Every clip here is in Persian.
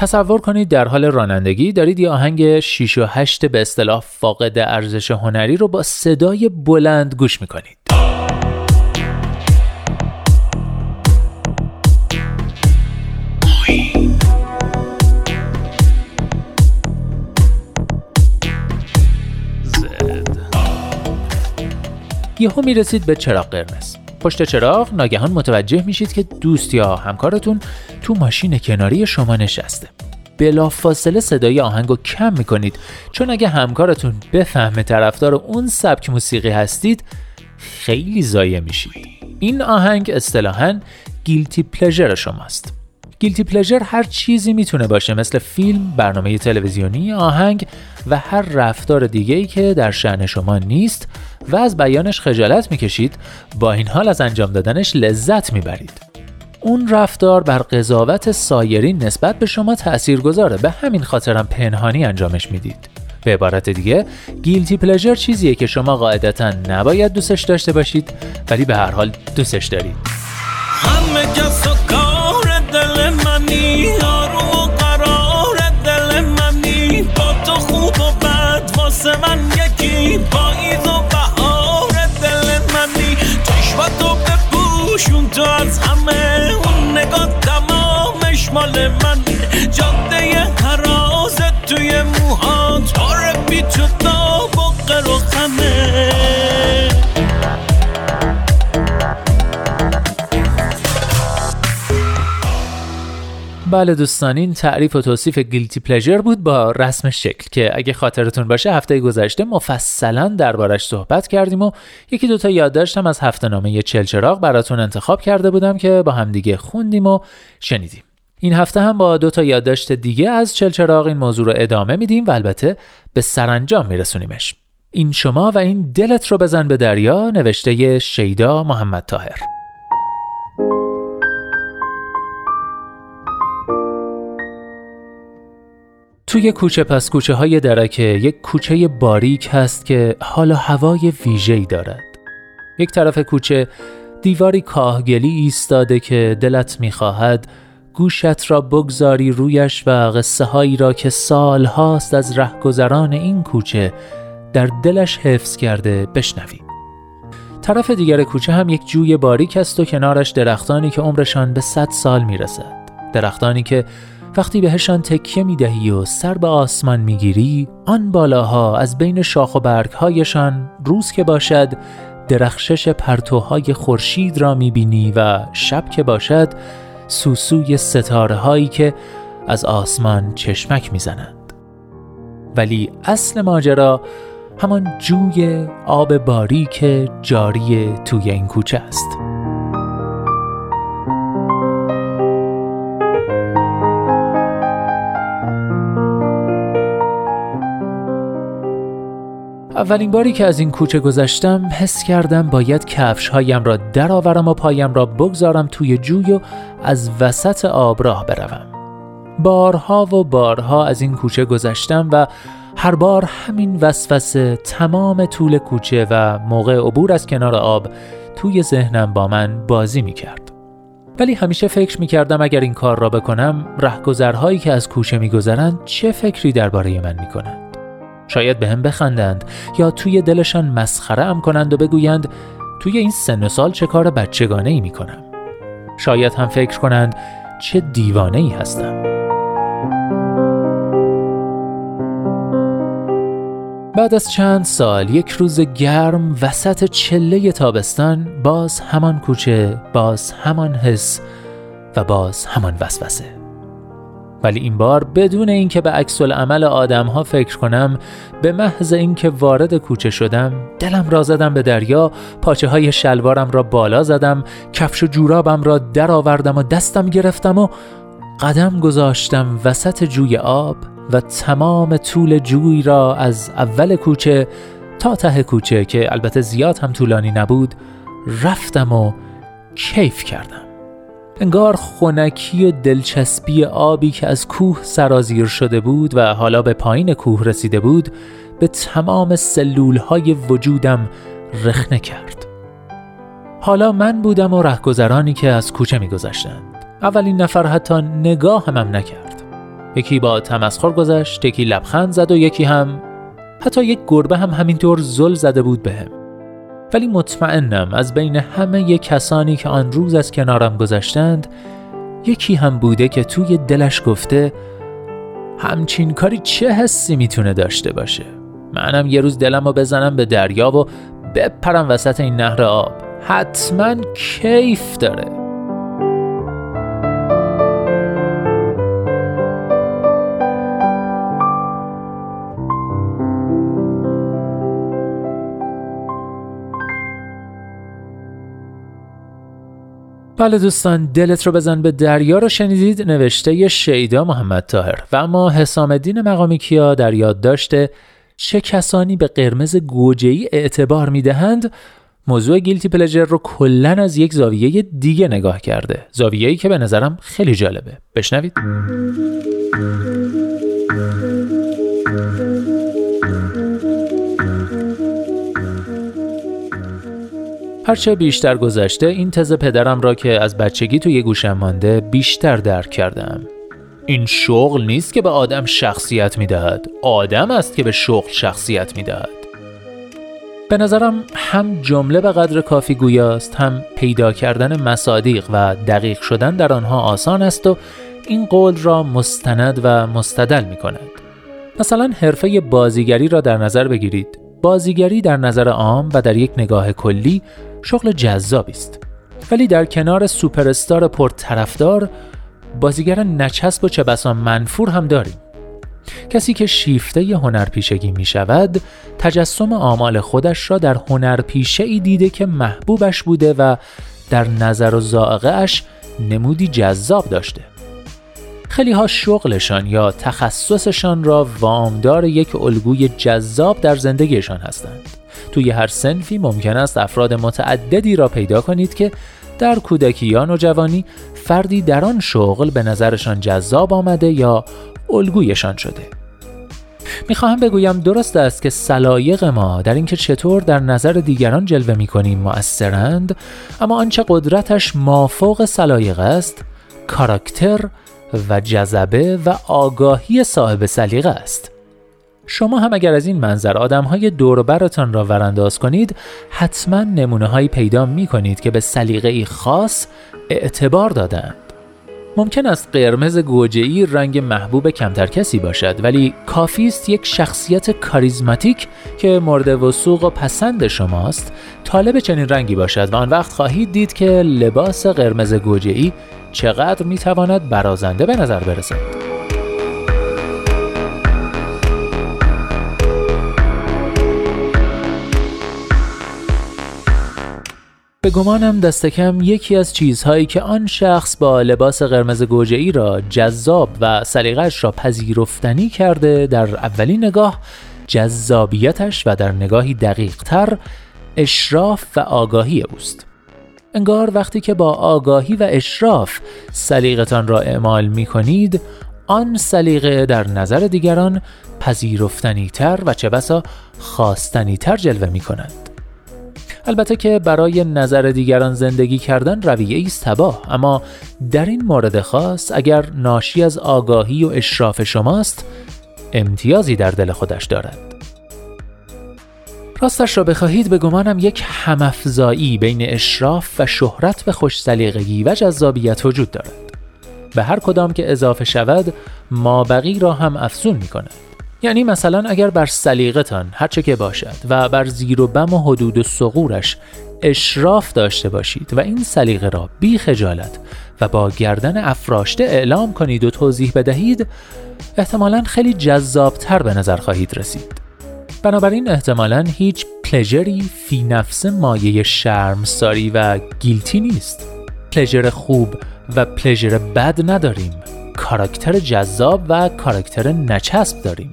تصور کنید در حال رانندگی دارید یه آهنگ 6 و 8 به اصطلاح فاقد ارزش هنری رو با صدای بلند گوش می‌کنید. یهو می‌رسید به چراغ قرمز. پشت چراغ ناگهان متوجه میشید که دوست یا همکارتون تو ماشین کناری شما نشسته. بلافاصله صدای آهنگ رو کم می‌کنید. چون اگه همکارتون بفهمه طرفدار اون سبک موسیقی هستید خیلی ضایع میشید. این آهنگ اصطلاحا گیلتی پلژر شماست. گیلتی پلژر هر چیزی می‌تونه باشه مثل فیلم، برنامه تلویزیونی، آهنگ و هر رفتار دیگه ای که در شعن شما نیست و از بیانش خجالت می‌کشید با این حال از انجام دادنش لذت می‌برید. اون رفتار بر قضاوت سایرین نسبت به شما تأثیر گذاره به همین خاطرم پنهانی انجامش می‌دید. به عبارت دیگه گیلتی پلژر چیزیه که شما قاعدتا نباید دوستش داشته باشید ولی به هر حال دوستش دارید. تو از همه اون نگاه تمامش مال من. بله دوستان این تعریف و توصیف گیلتی پلژر بود با رسم شکل که اگه خاطرتون باشه هفته گذشته مفصلا دربارش صحبت کردیم و یکی دوتا یادداشت هم از هفته نامه چلچراغ براتون انتخاب کرده بودم که با همدیگه خوندیم و شنیدیم. این هفته هم با دو تا یادداشت دیگه از چلچراغ این موضوع رو ادامه میدیم و البته به سرانجام میرسونیمش. این شما و این دلت رو بزن به دریا نوشته شیدا محمد تاهر توی کوچه پس کوچه های درکه یک کوچه باریک هست که حالا هوای ویژه‌ای دارد. یک طرف کوچه دیواری کاهگلی ایستاده که دلت می‌خواهد گوشت را بگذاری رویش و قصه هایی را که سال هاست از رهگذران این کوچه در دلش حفظ کرده بشنوی. طرف دیگر کوچه هم یک جوی باریک است و کنارش درختانی که عمرشان به صد سال می‌رسد. درختانی که وقتی بهشان تکیه می دهی و سر به آسمان می گیری آن بالاها از بین شاخ و برگهایشان روز که باشد درخشش پرتوهای خورشید را می بینی و شب که باشد سوسوی ستاره هایی که از آسمان چشمک می‌زنند. ولی اصل ماجرا همان جوی آب باریک جاری توی این کوچه است. اولین باری که از این کوچه گذشتم حس کردم باید کفش هایم را درآورم و پایم را بگذارم توی جوی و از وسط آب راه بروم بارها و بارها از این کوچه گذشتم و هر بار همین وسوسه تمام طول کوچه و موقع عبور از کنار آب توی ذهنم با من بازی می کرد. ولی همیشه فکر می کردم اگر این کار را بکنم رهگذرهایی که از کوچه می گذرند چه فکری درباره من می کنند. شاید به هم بخندند یا توی دلشان مسخره ام کنند و بگویند توی این سن و سال چه کار بچگانه ای می کنم. شاید هم فکر کنند چه دیوانه ای هستم. بعد از چند سال یک روز گرم وسط چله تابستان باز همان کوچه باز همان حس و باز همان وسوسه ولی این بار بدون اینکه به عکس عمل آدم ها فکر کنم به محض اینکه وارد کوچه شدم دلم را زدم به دریا پاچه های شلوارم را بالا زدم کفش و جورابم را درآوردم و دستم گرفتم و قدم گذاشتم وسط جوی آب و تمام طول جوی را از اول کوچه تا ته کوچه که البته زیاد هم طولانی نبود رفتم و کیف کردم. انگار خونکی و دلچسبی آبی که از کوه سرازیر شده بود و حالا به پایین کوه رسیده بود به تمام سلول های وجودم رخنه کرد. حالا من بودم و رهگذرانی که از کوچه میگذشتند. اولین نفر حتی نگاه هم نکرد. یکی با تمسخر گذشت یکی لبخند زد و یکی هم حتی یک گربه هم همینطور زل زده بود بهم. ولی مطمئنم از بین همه کسانی که آن روز از کنارم گذشتند یکی هم بوده که توی دلش گفته همچین کاری چه حسی می‌تونه داشته باشه؟ منم یه روز دلم رو بزنم به دریا و بپرم وسط این نهر آب. حتما کیف داره. بله دوستان دلت رو بزن به دریا رو شنیدید نوشته شیدا محمد تاهر و اما حسام الدین مقامی کیا در یاد داشته چه کسانی به قرمز گوجه‌ای اعتبار می‌دهند؟ موضوع گیلتی پلجر رو کلا از یک زاویه دیگه نگاه کرده. زاویه‌ای که به نظرم خیلی جالبه. بشنوید. هرچه بیشتر گذشته این تز پدرم را که از بچگی توی گوشم مانده بیشتر درک کردم. این شغل نیست که به آدم شخصیت می‌دهد. آدم است که به شغل شخصیت می‌دهد. به نظرم هم جمله به قدر کافی گویاست هم پیدا کردن مصادیق و دقیق شدن در آنها آسان است و این قول را مستند و مستدل می کند. مثلا حرفه بازیگری را در نظر بگیرید. بازیگری در نظر عام و در یک نگاه کلی شغل جذابی است. ولی در کنار سوپرستار پرطرفدار بازیگر نچسب و چه بسا منفور هم داریم. کسی که شیفته هنرپیشگی می شود تجسم آمال خودش را در هنرپیشه ای دیده که محبوبش بوده و در نظر و زائقه اش نمودی جذاب داشته. خیلی ها شغلشان یا تخصصشان را وامدار یک الگوی جذاب در زندگیشان هستند. توی هر سنفی ممکن است افراد متعددی را پیدا کنید که در کودکی یا نوجوانی فردی در آن شغل به نظرشان جذاب آمده یا الگویشان شده. می‌خواهم بگویم درست است که سلایق ما در اینکه چطور در نظر دیگران جلوه می‌کنیم مؤثرند اما آنچه قدرتش مافوق سلایق است کاراکتر و جذبه و آگاهی صاحب سلیقه است. شما هم اگر از این منظر آدم های دوربرتان را ورانداز کنید حتما نمونه هایی پیدا می کنید که به سلیقه ای خاص اعتبار دادند ممکن است قرمز گوجه‌ای رنگ محبوب کمتر کسی باشد ولی کافی است یک شخصیت کاریزماتیک که مورد وسوق و پسند شماست طالب چنین رنگی باشد و آن وقت خواهید دید که لباس قرمز گوجه‌ای چقدر می‌تواند برازنده به نظر برسد. به گمانم دست کم یکی از چیزهایی که آن شخص با لباس قرمز گوجه ای را جذاب و سلیقش را پذیرفتنی کرده در اولین نگاه جذابیتش و در نگاهی دقیق تر اشراف و آگاهی اوست. انگار وقتی که با آگاهی و اشراف سلیقتان را اعمال می کنید آن سلیقه در نظر دیگران پذیرفتنی تر و چه بسا خواستنی تر جلوه می کند البته که برای نظر دیگران زندگی کردن رویه است تباه اما در این مورد خاص اگر ناشی از آگاهی و اشراف شماست امتیازی در دل خودش دارد. راستش را بخواهید به گمانم یک همافزایی بین اشراف و شهرت به خوش سلیقگی و جذابیت وجود دارد. به هر کدام که اضافه شود مابقی را هم افزون می کند یعنی مثلا اگر بر سلیقتان هرچه که باشد و بر زیر و بم و حدود و سقورش اشراف داشته باشید و این سلیقه را بی خجالت و با گردن افراشته اعلام کنید و توضیح بدهید احتمالا خیلی جذابتر به نظر خواهید رسید. بنابراین احتمالا هیچ پلژری فی نفس مایه ساری و گیلتی نیست. پلژر خوب و پلژر بد نداریم. کاراکتر جذاب و کاراکتر نچسب داریم.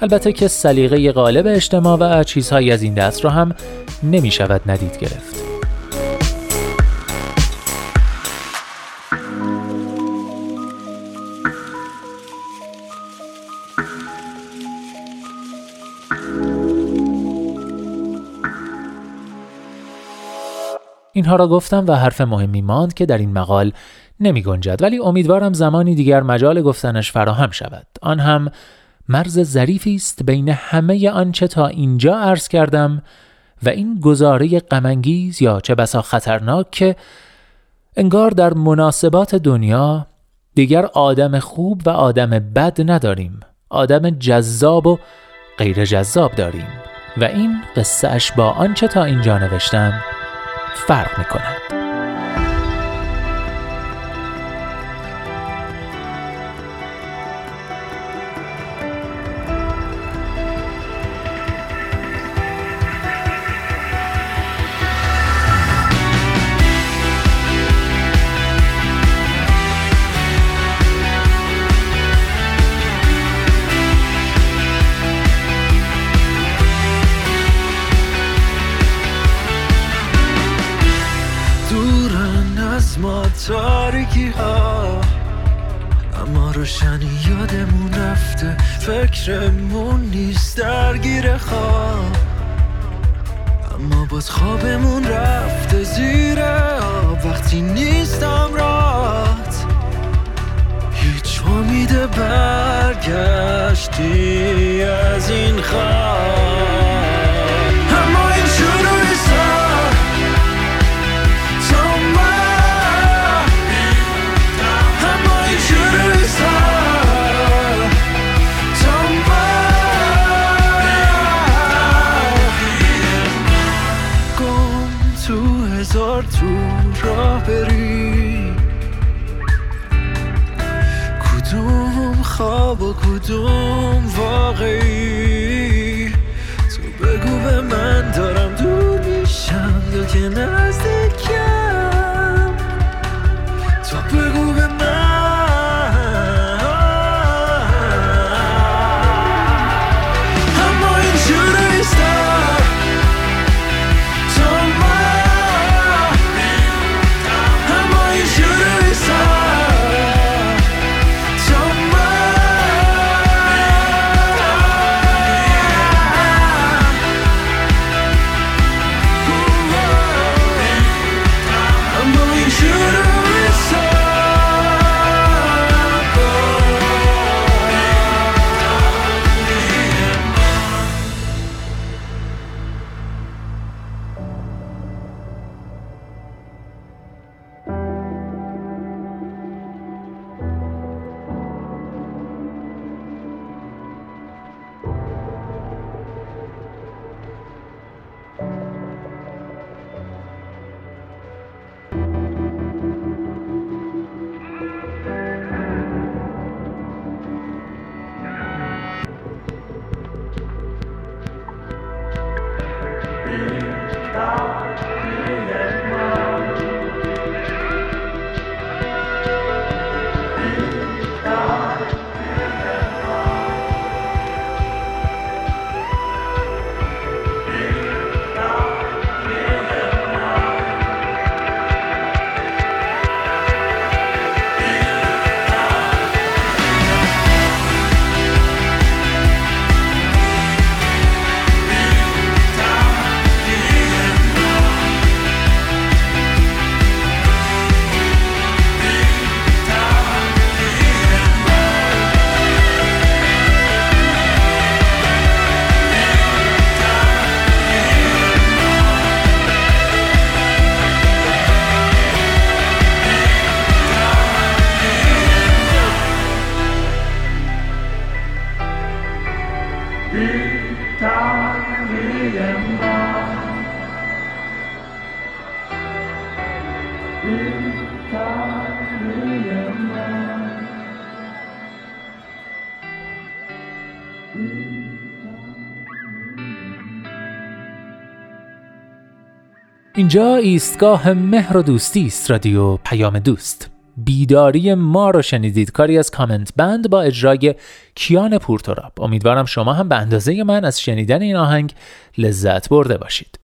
البته که سلیقه غالب اجتماع و چیزهایی از این دست را هم نمی شود ندید گرفت. اینها را گفتم و حرف مهمی ماند که در این مقال نمی گنجد ولی امیدوارم زمانی دیگر مجال گفتنش فراهم شود. آن هم مرز ظریفی است بین همه آنچه تا اینجا عرض کردم و این گزاره غمانگیز یا چه بسا خطرناک که انگار در مناسبات دنیا دیگر آدم خوب و آدم بد نداریم آدم جذاب و غیر جذاب داریم و این قصه اش با آنچه تا اینجا نوشتم فرق می کند. تاریکی ها اما روشنی یادمون رفته فکرمون نیست درگیر خواب. اما باز خوابمون رفته زیر آب وقتی نیستم رات هیچ امید برگشتی از این خواب. tonight. اینجا ایستگاه مهر و دوستی است رادیو پیام دوست. بیداری ما رو شنیدید. کاری از کامنت بند با اجرای کیان پورتوراب. امیدوارم شما هم به اندازه من از شنیدن این آهنگ لذت برده باشید.